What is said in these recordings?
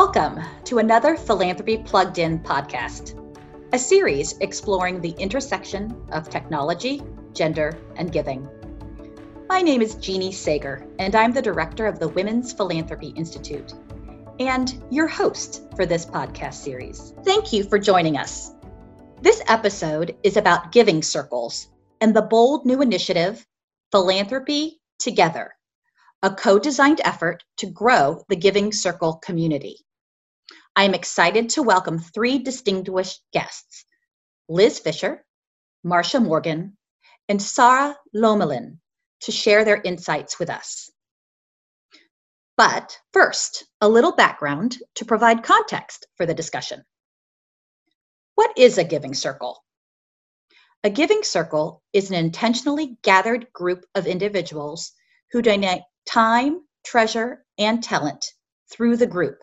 Welcome to another Philanthropy Plugged In podcast, a series exploring the intersection of technology, gender, and giving. My name is Jeannie Sager, and I'm the director of the Women's Philanthropy Institute and your host for this podcast series. Thank you for joining us. This episode is about giving circles and the bold new initiative, Philanthropy Together a co designed effort to grow the Giving Circle community. I am excited to welcome three distinguished guests Liz Fisher, Marcia Morgan, and Sarah Lomelin to share their insights with us. But first, a little background to provide context for the discussion. What is a giving circle? A giving circle is an intentionally gathered group of individuals who donate time, treasure, and talent through the group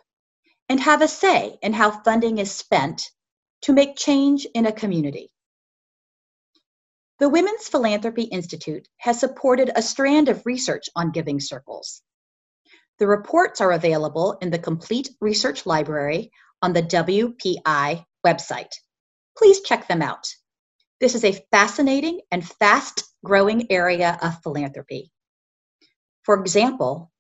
and have a say in how funding is spent to make change in a community. The Women's Philanthropy Institute has supported a strand of research on giving circles. The reports are available in the Complete Research Library on the WPI website. Please check them out. This is a fascinating and fast growing area of philanthropy. For example,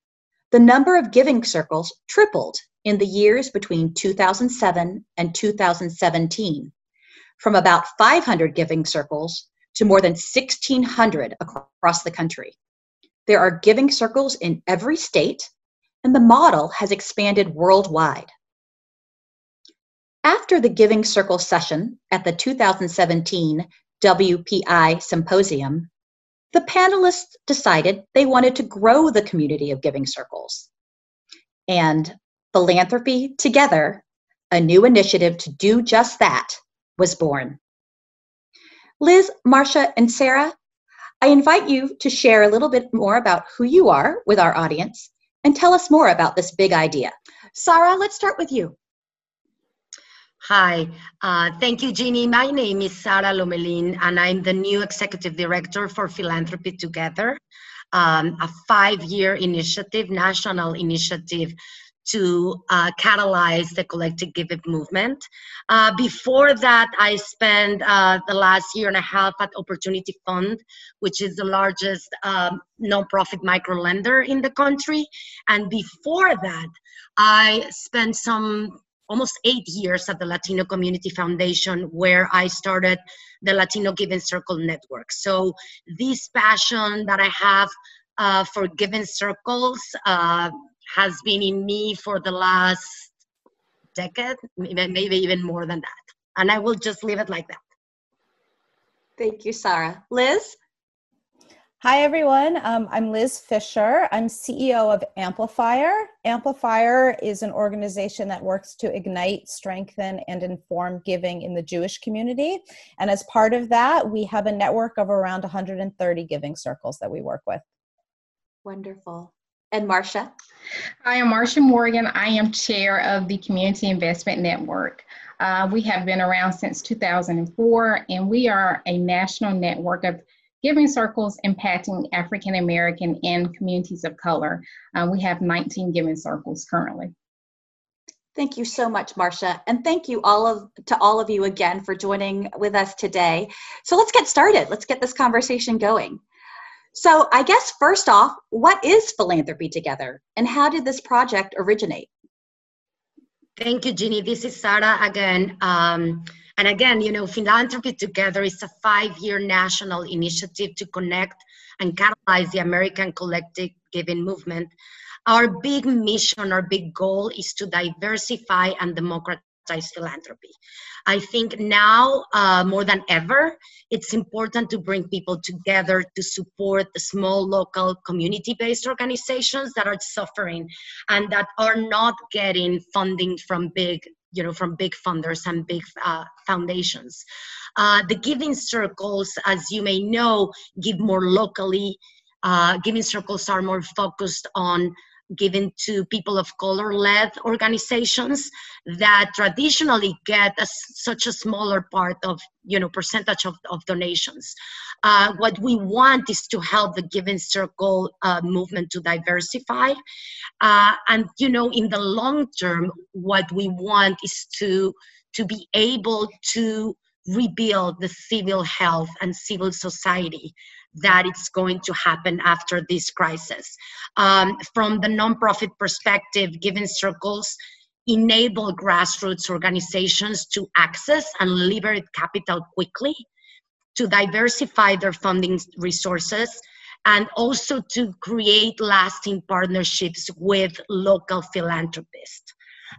the number of giving circles tripled in the years between 2007 and 2017, from about 500 giving circles to more than 1,600 across the country. There are giving circles in every state, and the model has expanded worldwide. After the Giving Circle session at the 2017 WPI Symposium, the panelists decided they wanted to grow the community of giving circles. And Philanthropy Together, a new initiative to do just that, was born. Liz, Marcia, and Sarah, I invite you to share a little bit more about who you are with our audience and tell us more about this big idea. Sarah, let's start with you. Hi, uh, thank you, Jeannie. My name is Sarah Lomelin, and I'm the new executive director for Philanthropy Together, um, a five year initiative, national initiative to uh, catalyze the collective giving movement. Uh, before that, I spent uh, the last year and a half at Opportunity Fund, which is the largest um, nonprofit micro lender in the country. And before that, I spent some almost eight years at the Latino Community Foundation, where I started the Latino Giving Circle Network. So, this passion that I have uh, for giving circles uh, has been in me for the last decade, maybe even more than that. And I will just leave it like that. Thank you, Sarah. Liz? Hi, everyone. Um, I'm Liz Fisher. I'm CEO of Amplifier. Amplifier is an organization that works to ignite, strengthen, and inform giving in the Jewish community. And as part of that, we have a network of around 130 giving circles that we work with. Wonderful. And Marcia? Hi, I'm Marcia Morgan. I am chair of the Community Investment Network. Uh, we have been around since 2004, and we are a national network of giving circles impacting African American and communities of color. Uh, we have 19 giving circles currently. Thank you so much, Marcia, and thank you all of to all of you again for joining with us today. So let's get started. Let's get this conversation going. So I guess first off, what is Philanthropy Together, and how did this project originate? Thank you, Jeannie. This is Sarah again. Um, and again, you know, Philanthropy Together is a five year national initiative to connect and catalyze the American collective giving movement. Our big mission, our big goal is to diversify and democratize philanthropy. I think now uh, more than ever, it's important to bring people together to support the small local community based organizations that are suffering and that are not getting funding from big you know from big funders and big uh, foundations uh, the giving circles as you may know give more locally uh, giving circles are more focused on given to people of color led organizations that traditionally get a, such a smaller part of you know percentage of, of donations. Uh, what we want is to help the giving circle uh, movement to diversify. Uh, and you know in the long term what we want is to to be able to rebuild the civil health and civil society that it's going to happen after this crisis. Um, from the nonprofit perspective, giving circles enable grassroots organizations to access and liberate capital quickly, to diversify their funding resources, and also to create lasting partnerships with local philanthropists.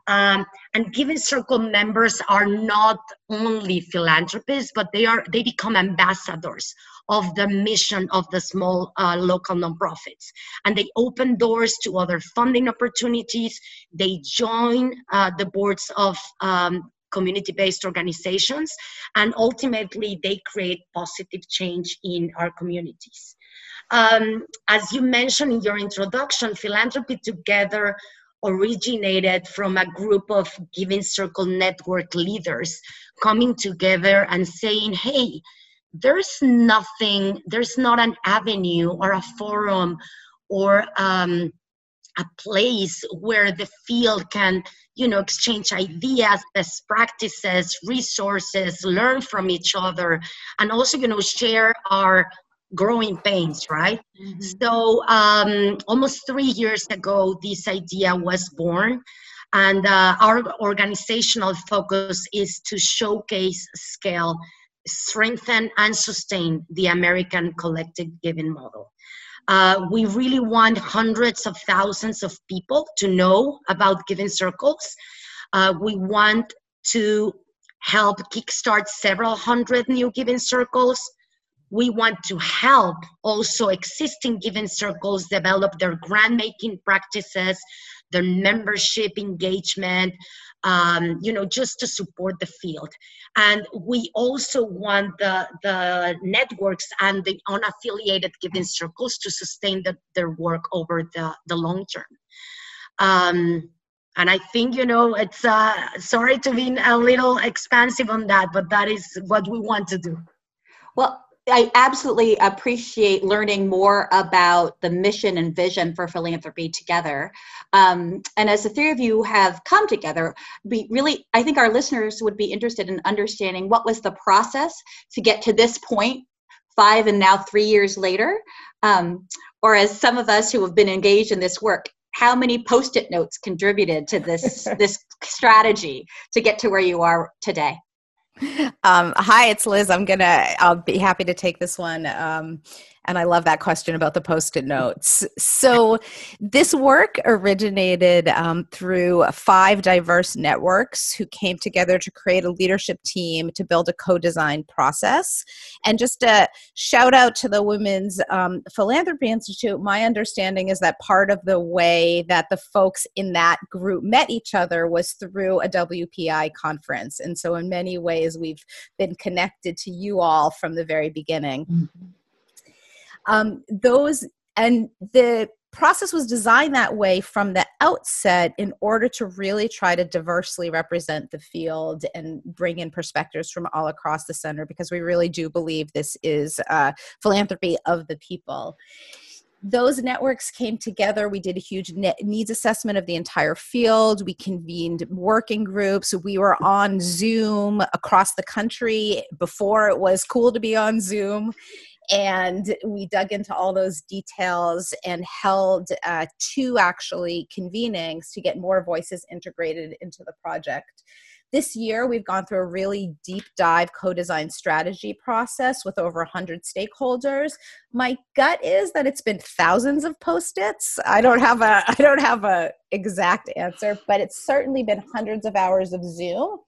Um, and Giving Circle members are not only philanthropists, but they are they become ambassadors of the mission of the small uh, local nonprofits. And they open doors to other funding opportunities. They join uh, the boards of um, community-based organizations, and ultimately they create positive change in our communities. Um, as you mentioned in your introduction, Philanthropy Together originated from a group of Giving Circle network leaders coming together and saying, hey, there's nothing, there's not an avenue or a forum or um, a place where the field can you know exchange ideas best practices resources learn from each other and also you know share our growing pains, right? Mm-hmm. So um, almost three years ago, this idea was born. And uh, our organizational focus is to showcase, scale, strengthen, and sustain the American collective giving model. Uh, we really want hundreds of thousands of people to know about giving circles. Uh, we want to help kickstart several hundred new giving circles we want to help also existing giving circles develop their grant making practices their membership engagement um, you know just to support the field. And we also want the the networks and the unaffiliated giving circles to sustain the, their work over the the long term. Um, and i think you know it's uh, sorry to be a little expansive on that but that is what we want to do. Well I absolutely appreciate learning more about the mission and vision for philanthropy together. Um, and as the three of you have come together, we really, I think our listeners would be interested in understanding what was the process to get to this point, five and now three years later. Um, or as some of us who have been engaged in this work, how many post-it notes contributed to this this strategy to get to where you are today? Um, hi, it's Liz. I'm gonna. I'll be happy to take this one. Um, and I love that question about the post it notes. So, this work originated um, through five diverse networks who came together to create a leadership team to build a co design process. And just a shout out to the Women's um, Philanthropy Institute, my understanding is that part of the way that the folks in that group met each other was through a WPI conference. And so, in many ways, we've been connected to you all from the very beginning. Mm-hmm um, those and the process was designed that way from the outset in order to really try to diversely represent the field and bring in perspectives from all across the center because we really do believe this is uh, philanthropy of the people those networks came together. We did a huge needs assessment of the entire field. We convened working groups. We were on Zoom across the country before it was cool to be on Zoom and we dug into all those details and held uh, two actually convenings to get more voices integrated into the project. This year we've gone through a really deep dive co-design strategy process with over 100 stakeholders. My gut is that it's been thousands of post-its. I don't have a i don't have a exact answer but it's certainly been hundreds of hours of zoom.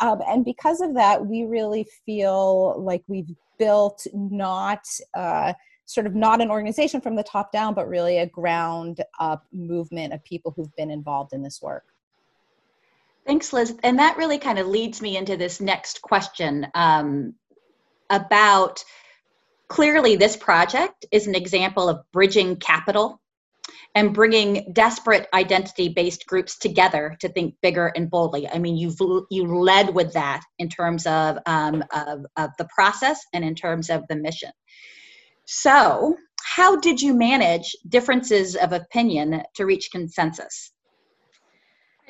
Um, and because of that we really feel like we've built not uh, sort of not an organization from the top down, but really a ground up movement of people who've been involved in this work. Thanks, Liz. And that really kind of leads me into this next question um, about clearly this project is an example of bridging capital and bringing desperate identity-based groups together to think bigger and boldly. I mean, you've you led with that in terms of, um, of, of the process and in terms of the mission. So, how did you manage differences of opinion to reach consensus?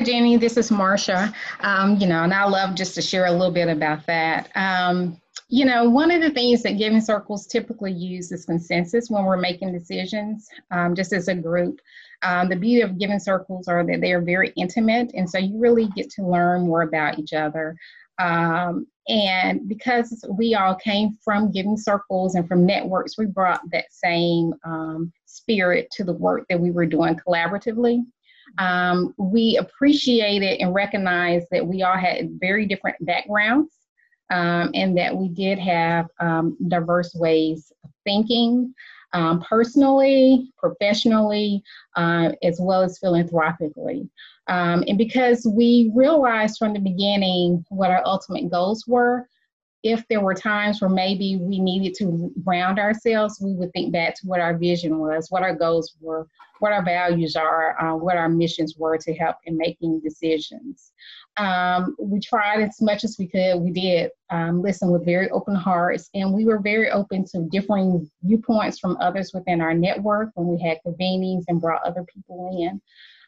Jenny, this is Marcia. Um, you know, and I love just to share a little bit about that. Um, you know, one of the things that giving circles typically use is consensus when we're making decisions, um, just as a group. Um, the beauty of giving circles are that they are very intimate, and so you really get to learn more about each other. Um, and because we all came from giving circles and from networks, we brought that same um, spirit to the work that we were doing collaboratively. Um, we appreciated and recognized that we all had very different backgrounds um, and that we did have um, diverse ways of thinking um, personally, professionally, uh, as well as philanthropically. Um, and because we realized from the beginning what our ultimate goals were, if there were times where maybe we needed to ground ourselves, we would think back to what our vision was, what our goals were, what our values are, uh, what our missions were to help in making decisions. Um, we tried as much as we could. We did um, listen with very open hearts, and we were very open to differing viewpoints from others within our network when we had convenings and brought other people in.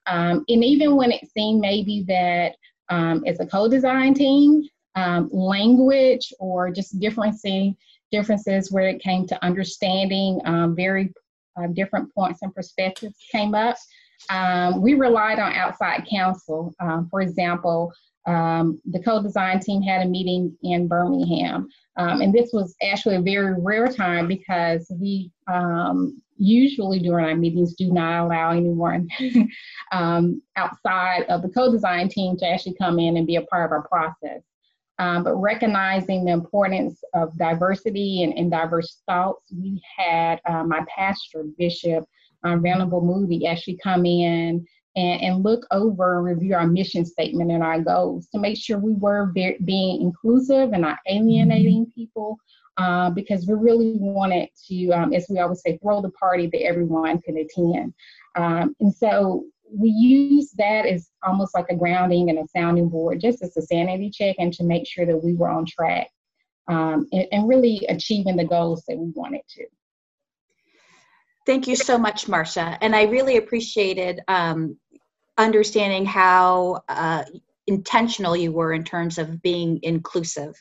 Um, and even when it seemed maybe that um, as a co-design team, um, language or just differencing differences where it came to understanding um, very uh, different points and perspectives came up. Um, we relied on outside counsel. Um, for example, um, the co-design team had a meeting in Birmingham, um, and this was actually a very rare time because we usually during our meetings do not allow anyone outside of the co-design team to actually come in and be a part of our process um, but recognizing the importance of diversity and, and diverse thoughts, we had uh, my pastor, Bishop um, Venerable Moody, actually come in and, and look over and review our mission statement and our goals to make sure we were be- being inclusive and not alienating people. Uh, because we really wanted to, um, as we always say, throw the party that everyone could attend. Um, and so we use that as almost like a grounding and a sounding board, just as a sanity check and to make sure that we were on track um, and, and, really achieving the goals that we wanted to. Thank you so much, Marcia. And I really appreciated um, understanding how uh, intentional you were in terms of being inclusive.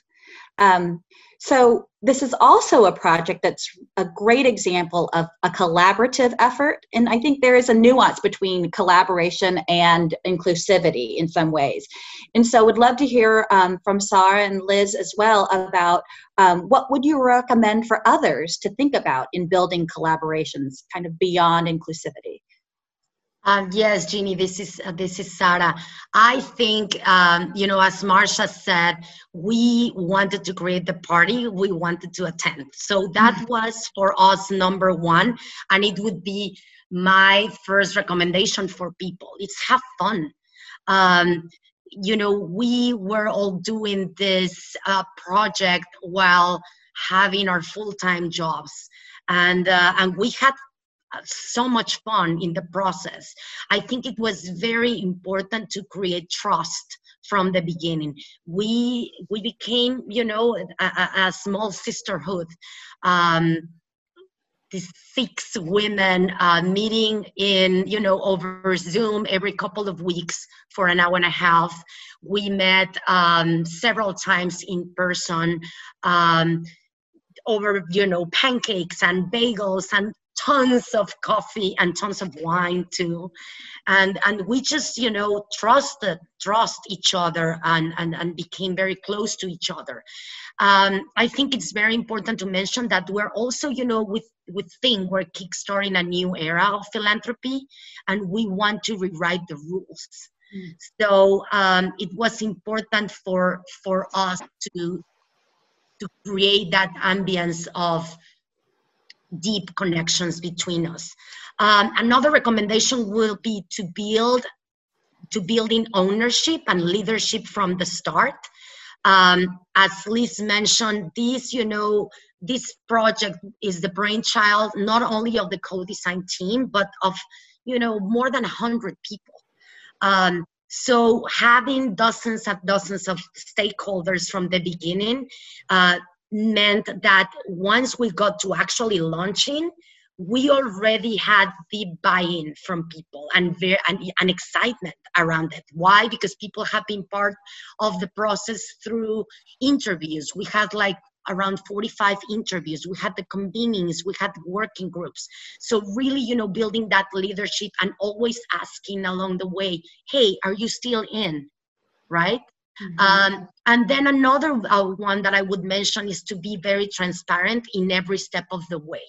Um, so this is also a project that's a great example of a collaborative effort. And I think there is a nuance between collaboration and inclusivity in some ways. And so would love to hear um, from Sarah and Liz as well about um, what would you recommend for others to think about in building collaborations kind of beyond inclusivity? Um, yes, Jeannie, this is uh, this is Sarah. I think um, you know, as Marcia said, we wanted to create the party. We wanted to attend, so that mm-hmm. was for us number one, and it would be my first recommendation for people. It's have fun. Um, you know, we were all doing this uh, project while having our full time jobs, and uh, and we had so much fun in the process. I think it was very important to create trust from the beginning. We we became, you know, a, a small sisterhood. Um, these six women uh, meeting in, you know, over Zoom every couple of weeks for an hour and a half. We met um, several times in person. Um, over you know pancakes and bagels and tons of coffee and tons of wine too. And and we just you know trusted trust each other and and, and became very close to each other. Um, i think it's very important to mention that we're also you know with with thing we're kickstarting a new era of philanthropy and we want to rewrite the rules. So um, it was important for for us to to create that ambience of deep connections between us. Um, another recommendation will be to build to building ownership and leadership from the start. Um, as Liz mentioned, this, you know, this project is the brainchild not only of the co-design team, but of you know, more than 100 people. Um, so having dozens and dozens of stakeholders from the beginning uh, meant that once we got to actually launching, we already had the buy-in from people and, very, and, and excitement around it. Why? Because people have been part of the process through interviews. We had like around 45 interviews we had the convenings we had working groups so really you know building that leadership and always asking along the way hey are you still in right mm-hmm. um, and then another uh, one that i would mention is to be very transparent in every step of the way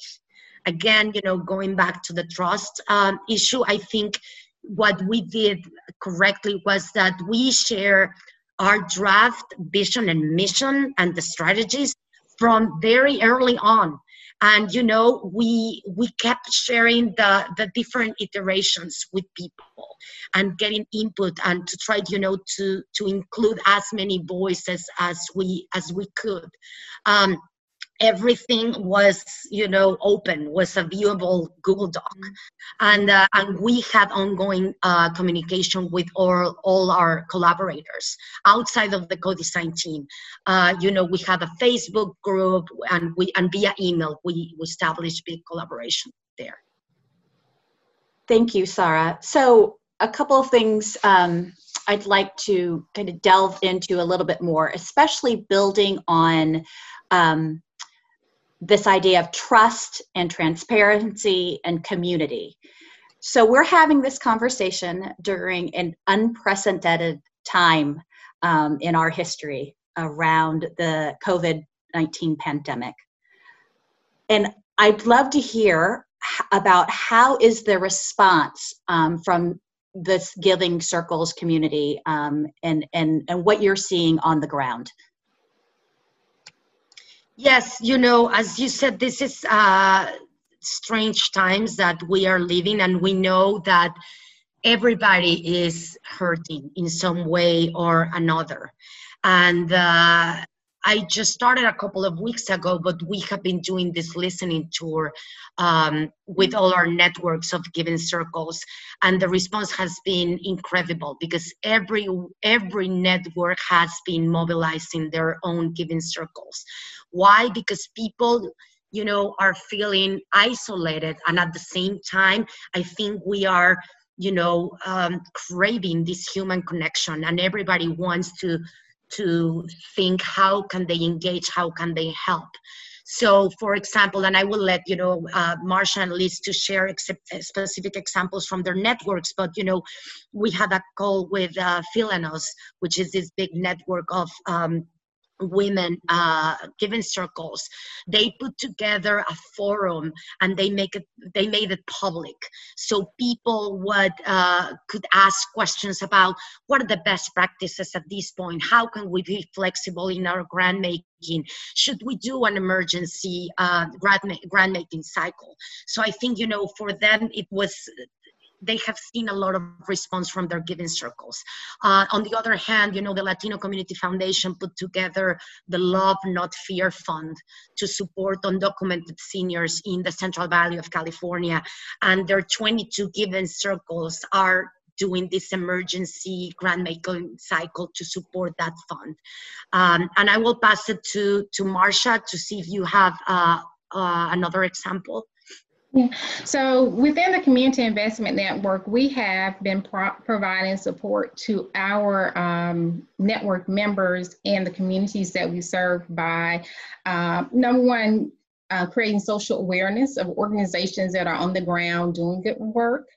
again you know going back to the trust um, issue i think what we did correctly was that we share our draft vision and mission and the strategies from very early on and you know we we kept sharing the the different iterations with people and getting input and to try you know to to include as many voices as we as we could. Um, everything was you know open was a viewable google doc. Mm-hmm. and uh, and we had ongoing uh, communication with all all our collaborators outside of the co-design team. Uh, you know we had a facebook group and we and via email we, we established big collaboration there. Thank you sarah. So a couple of things um, I'd like to kind of delve into a little bit more, especially building on um, this idea of trust and transparency and community. So we're having this conversation during an unprecedented time um, in our history around the COVID 19 pandemic. And I'd love to hear about how is the response um, from this giving circles community um, and, and, and what you're seeing on the ground. Yes, you know, as you said, this is uh, strange times that we are living, and we know that everybody is hurting in some way or another. And uh, I just started a couple of weeks ago, but we have been doing this listening tour um, with all our networks of giving circles, and the response has been incredible because every every network has been mobilizing their own giving circles. Why? Because people you know are feeling isolated and at the same time i think we are you know um, craving this human connection and everybody wants to to think how can they engage how can they help. So for example and i will let you know uh, marcia and liz to share specific examples from their networks but you know we had a call with uh, Philanos, which is this big network of um, women uh, giving circles they put together a forum and they make it they made it public. So people would uh, could ask questions about what are the best practices at this point? How can we be flexible in our grant making should we do an emergency uh, grant, grant making cycle? So i think you know for them it was they have seen a lot of response from their giving circles. Uh, on the other hand, you know, the Latino Community Foundation put together the Love Not Fear Fund to support undocumented seniors in the Central Valley of California. And their 22 giving circles are doing this emergency grant making cycle to support that fund. Um, and I will pass it to, to Marcia to see if you have uh, uh, another example. Yeah. So within the Community Investment Network, we have been pro providing support to our um, network members and the communities that we serve by, uh, number one, uh, creating social awareness of organizations that are on the ground doing good work.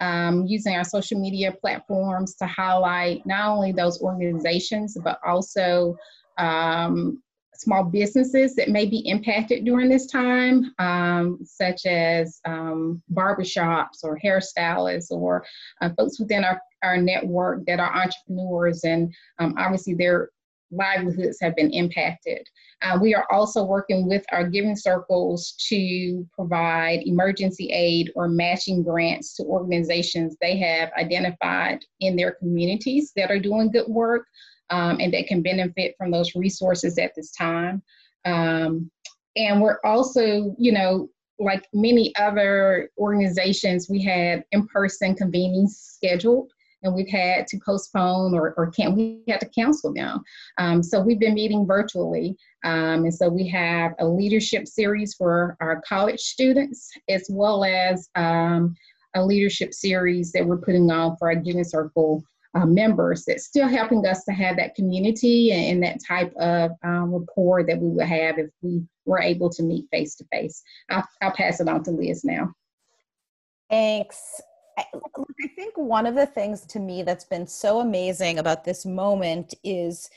Um, using our social media platforms to highlight not only those organizations, but also um, small businesses that may be impacted during this time, um, such as um, barbershops or hairstylists or uh, folks within our, our network that are entrepreneurs and um, obviously their livelihoods have been impacted. Uh, we are also working with our giving circles to provide emergency aid or matching grants to organizations they have identified in their communities that are doing good work um, and that can benefit from those resources at this time. Um, and we're also, you know, like many other organizations, we had in-person convenings scheduled and we've had to postpone or, or can't we had to cancel them um, so we've been meeting virtually um, and so we have a leadership series for our college students as well as um, a leadership series that we're putting on for our giving circle uh, members that's still helping us to have that community and, and that type of um, rapport that we would have if we were able to meet face to face. I'll pass it on to Liz now. Thanks. I, I think one of the things to me that's been so amazing about this moment is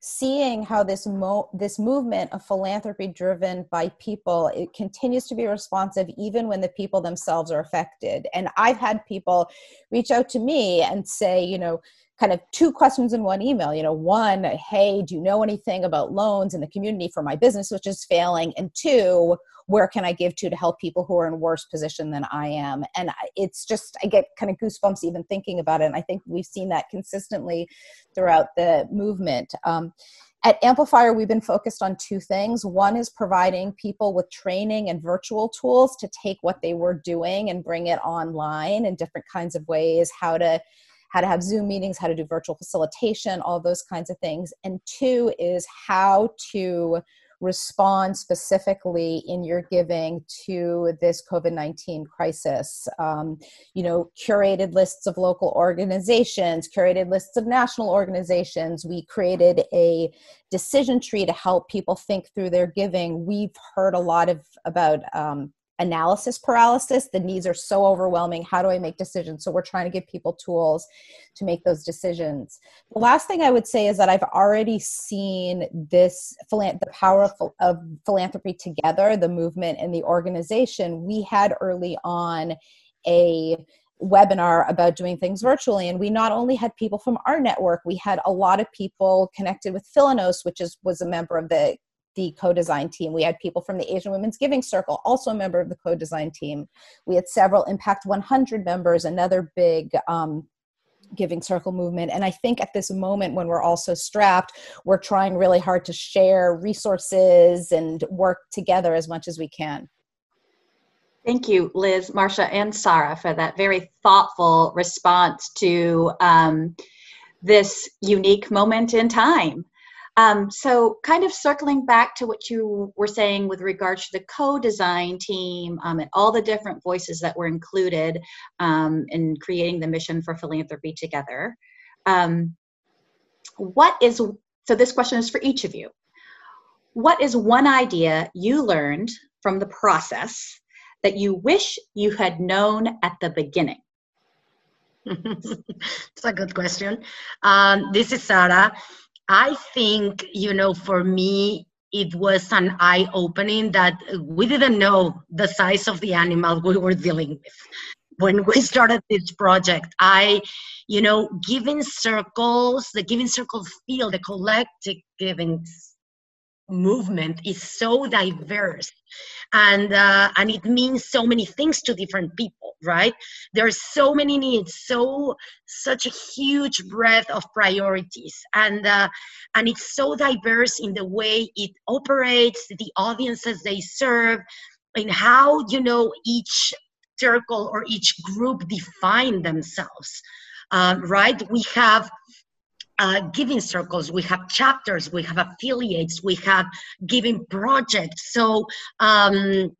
seeing how this mo- this movement of philanthropy driven by people it continues to be responsive even when the people themselves are affected. And i've had people reach out to me and say you know kind of two questions in one email you know one hey do you know anything about loans in the community for my business which is failing? And two where can i give to to help people who are in worse position than i am and it's just i get kind of goosebumps even thinking about it and i think we've seen that consistently throughout the movement um, at Amplifier, we've been focused on two things. One is providing people with training and virtual tools to take what they were doing and bring it online in different kinds of ways, how to how to have Zoom meetings, how to do virtual facilitation, all those kinds of things. And two is how to respond specifically in your giving to this COVID 19 crisis. Um, you know, curated lists of local organizations, curated lists of national organizations. We created a decision tree to help people think through their giving. We've heard a lot of about um, analysis paralysis. The needs are so overwhelming. How do I make decisions? So we're trying to give people tools to make those decisions. The last thing I would say is that I've already seen this the power of, philanthropy together, the movement and the organization. We had early on a webinar about doing things virtually and we not only had people from our network we had a lot of people connected with Philanos which is was a member of the the co-design team. We had people from the Asian Women's Giving Circle, also a member of the co-design team. We had several Impact 100 members, another big um, giving circle movement. And I think at this moment when we're also strapped, we're trying really hard to share resources and work together as much as we can. Thank you, Liz, Marcia, and Sarah, for that very thoughtful response to um, this unique moment in time. Um, so, kind of circling back to what you were saying with regards to the co design team um, and all the different voices that were included um, in creating the mission for philanthropy together. Um, what is, so this question is for each of you. What is one idea you learned from the process that you wish you had known at the beginning? It's a good question. Um, this is Sarah. I think, you know, for me, it was an eye opening that we didn't know the size of the animal we were dealing with when we started this project. I, you know, giving circles, the giving circles field, the collective giving movement is so diverse and uh, and it means so many things to different people right? There's so many needs so such a huge breadth of priorities and uh, and it's so diverse in the way it operates the audiences they serve and how you know each circle or each group define themselves. Um, right? We have uh, giving circles, we have chapters, we have affiliates, we have giving projects. So um,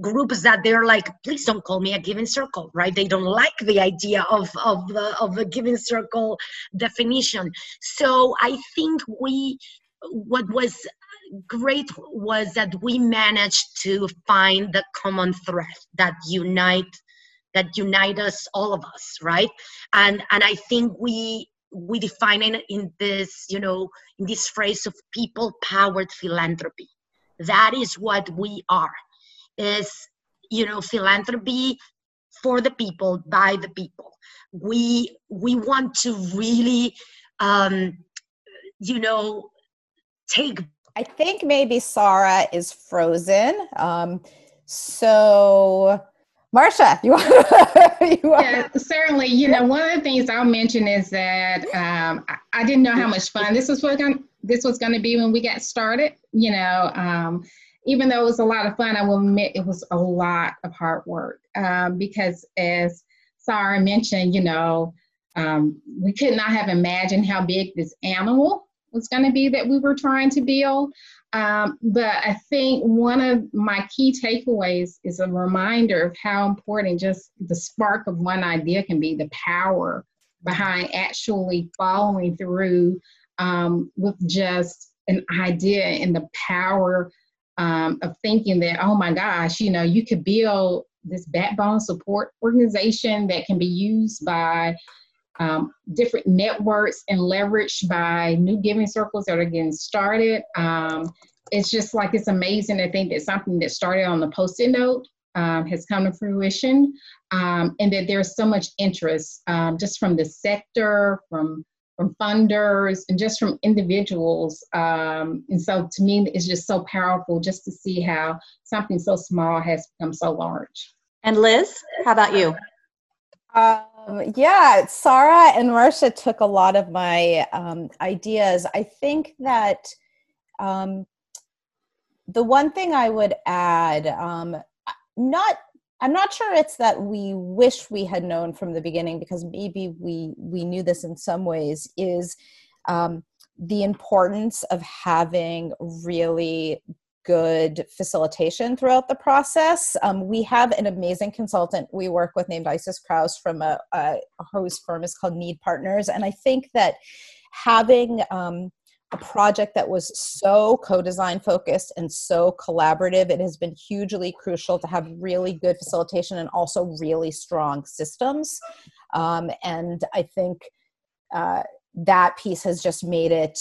groups that they're like, please don't call me a giving circle, right? They don't like the idea of of the of the giving circle definition. So I think we what was great was that we managed to find the common thread that unite that unite us all of us right and and i think we we define it in this, you know, in this phrase of people powered philanthropy. That is what we are. Is, you know, philanthropy for the people, by the people. We we want to really um, you know, take I think maybe Sarah is frozen. Um, so Marcia, you want? want yeah, certainly. You know, one of the things I'll mention is that um, I, I, didn't know how much fun this was going. This was going to be when we got started. You know, um, even though it was a lot of fun, I will admit it was a lot of hard work um, because, as Sarah mentioned, you know, um, we could not have imagined how big this animal was going to be that we were trying to build. Um, but I think one of my key takeaways is a reminder of how important just the spark of one idea can be, the power behind actually following through um, with just an idea and the power um, of thinking that, oh my gosh, you know, you could build this backbone support organization that can be used by um, different networks and leveraged by new giving circles that are getting started. Um, it's just like it's amazing to think that something that started on the post-it note um, has come to fruition um, and that there's so much interest um, just from the sector, from from funders, and just from individuals. Um, and so to me, it's just so powerful just to see how something so small has become so large. And Liz, how about you? Um, yeah, Sarah and Marcia took a lot of my um, ideas. I think that um, the one thing I would add, um, not I'm not sure it's that we wish we had known from the beginning because maybe we we knew this in some ways is um, the importance of having really good facilitation throughout the process. Um, we have an amazing consultant we work with named Isis Krause from a, a whose firm is called Need Partners, and I think that having um, a project that was so co-design focused and so collaborative it has been hugely crucial to have really good facilitation and also really strong systems um, and i think uh, that piece has just made it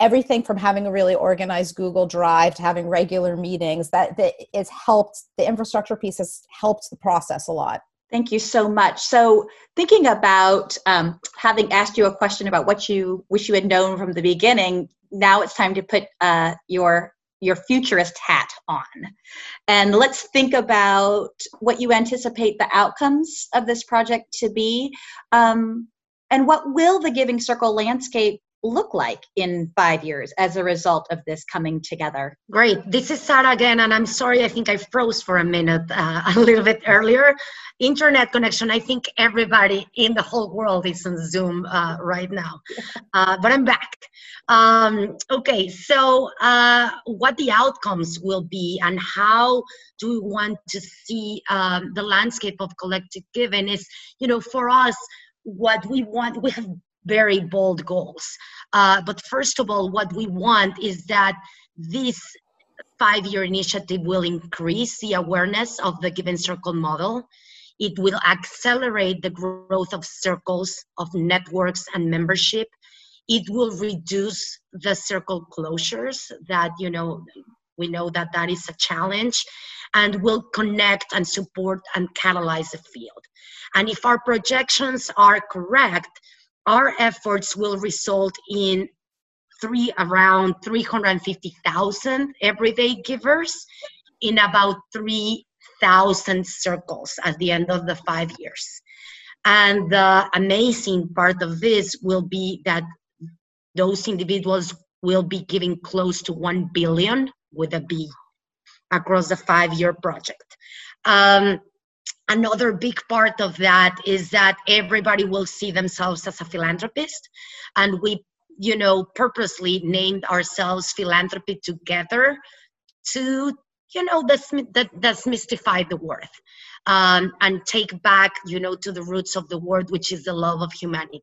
everything from having a really organized google drive to having regular meetings that, that has helped the infrastructure piece has helped the process a lot Thank you so much. So, thinking about um, having asked you a question about what you wish you had known from the beginning, now it's time to put uh, your your futurist hat on, and let's think about what you anticipate the outcomes of this project to be, um, and what will the Giving Circle landscape look like in five years as a result of this coming together? Great. This is Sarah again, and I'm sorry, I think I froze for a minute uh, a little bit earlier. Internet connection, I think everybody in the whole world is on Zoom uh, right now, uh, but I'm back. Um, okay, so uh, what the outcomes will be and how do we want to see um, the landscape of collective giving is, you know, for us, what we want, we have very bold goals. Uh, but first of all, what we want is that this five year initiative will increase the awareness of the Giving Circle model. It will accelerate the growth of circles, of networks, and membership. It will reduce the circle closures that, you know, we know that that is a challenge and will connect and support and catalyze the field. And if our projections are correct, our efforts will result in three around 350,000 everyday givers in about 3,000 circles at the end of the five years. And the amazing part of this will be that those individuals will be giving close to 1 billion with a B across the five year project. Um, another big part of that is that everybody will see themselves as a philanthropist. And we you know purposely named ourselves philanthropy together to you know that's that mystify the word um, and take back you know to the roots of the word which is the love of humanity.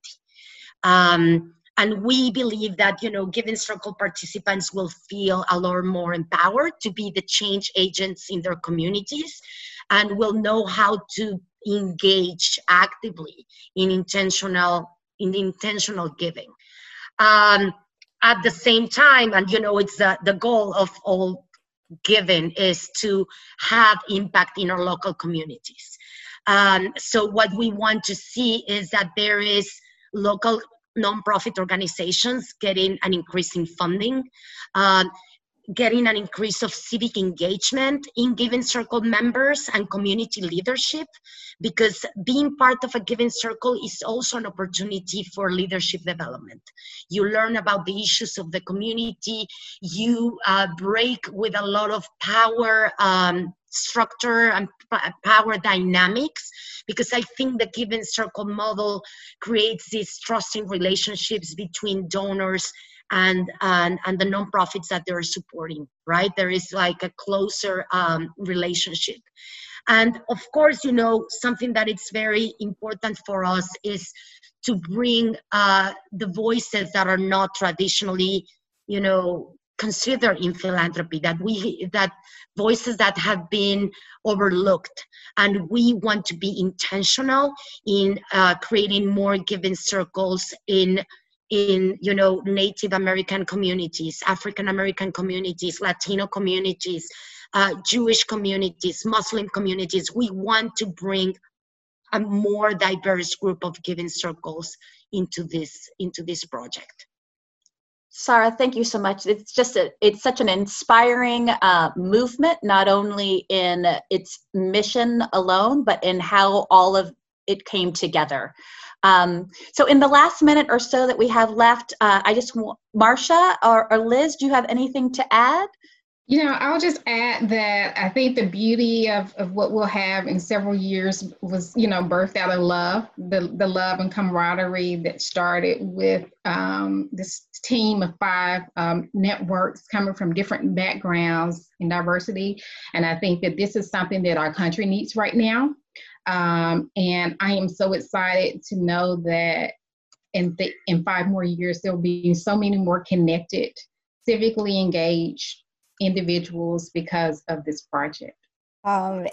Um, and we believe that you know giving circle participants will feel a lot more empowered to be the change agents in their communities and will know how to engage actively in intentional in intentional giving. Um, at the same time and you know it's the, the goal of all giving is to have impact in our local communities. Um, so what we want to see is that there is local nonprofit organizations getting an increase in funding um, getting an increase of civic engagement in Giving Circle members and community leadership because being part of a Giving Circle is also an opportunity for leadership development. You learn about the issues of the community, you uh, break with a lot of power um, structure and power dynamics because I think the Giving Circle model creates these trusting relationships between donors and and, and the nonprofits that they're supporting right? There is like a closer um, relationship. And of course you know something that it's very important for us is to bring uh, the voices that are not traditionally you know considered in philanthropy that we that voices that have been overlooked. And we want to be intentional in uh, creating more giving circles in in you know native american communities african american communities latino communities uh, jewish communities muslim communities. We want to bring a more diverse group of giving circles into this into this project Sara, thank you so much. It's just a, it's such an inspiring uh, movement, not only in its mission alone, but in how all of it came together. Um, so in the last minute or so that we have left, uh, I just want, Marcia or, or Liz, do you have anything to add? You know, I'll just add that I think the beauty of, of what we'll have in several years was, you know, birthed out of love, the, the love and camaraderie that started with um, this team of five um, networks coming from different backgrounds and diversity. And I think that this is something that our country needs right now. Um, and I am so excited to know that in, th- in five more years, there'll be so many more connected, civically engaged individuals because of this project. Um,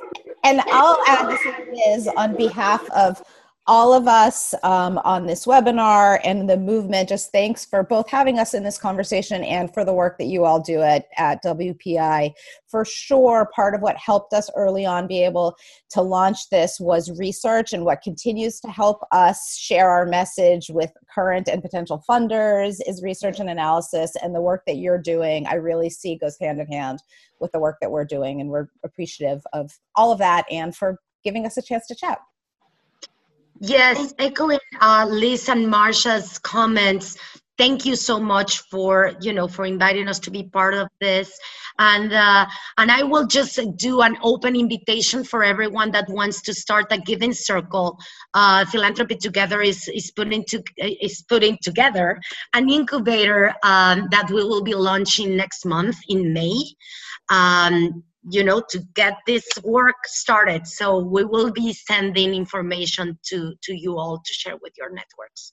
and I'll add this is on behalf of all of us um, on this webinar and the movement. Just thanks for both having us in this conversation and for the work that you all do at, at WPI. For sure, part of what helped us early on be able to launch this was research, and what continues to help us share our message with current and potential funders is research and analysis. And the work that you're doing, I really see goes hand in hand with the work that we're doing. And we're appreciative of all of that and for giving us a chance to chat. Yes, echoing uh, Liz and Marcia's comments. Thank you so much for you know for inviting us to be part of this, and uh, and I will just do an open invitation for everyone that wants to start a giving circle. Uh, Philanthropy Together is is putting to is putting together an incubator um, that we will be launching next month in May. Um, you know to get this work started so we will be sending information to to you all to share with your networks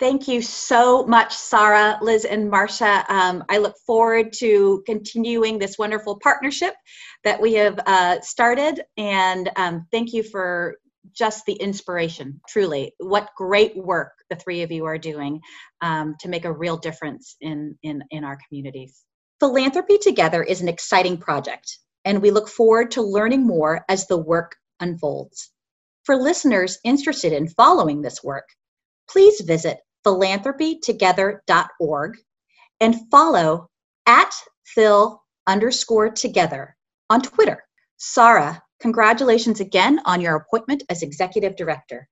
Thank you so much, sarah Liz, and Marcia. Um, I look forward to continuing this wonderful partnership that we have uh, started. And um, thank you for just the inspiration, truly. What great work the three of you are doing um, to make a real difference in, in, in our communities. Philanthropy Together is an exciting project, and we look forward to learning more as the work unfolds. For listeners interested in following this work, please visit philanthropytogether.org and follow at phil underscore together on Twitter. Sarah, congratulations again on your appointment as executive director.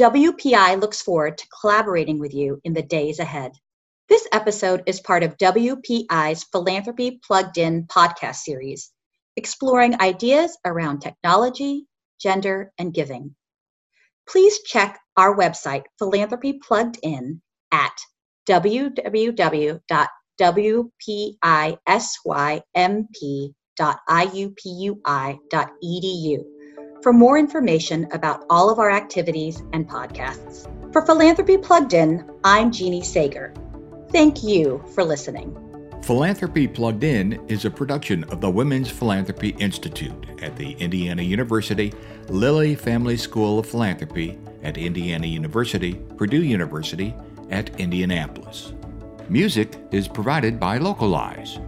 WPI looks forward to collaborating with you in the days ahead. This episode is part of WPI's Philanthropy Plugged In podcast series, exploring ideas around technology, gender, and giving. Please check our website, Philanthropy Plugged In, at www.wpisymp.iupui.edu for more information about all of our activities and podcasts. For Philanthropy Plugged In, I'm Jeannie Sager. Thank you for listening. Philanthropy Plugged In is a production of the Women's Philanthropy Institute at the Indiana University Lilly Family School of Philanthropy at Indiana University, Purdue University at Indianapolis. Music is provided by Localize.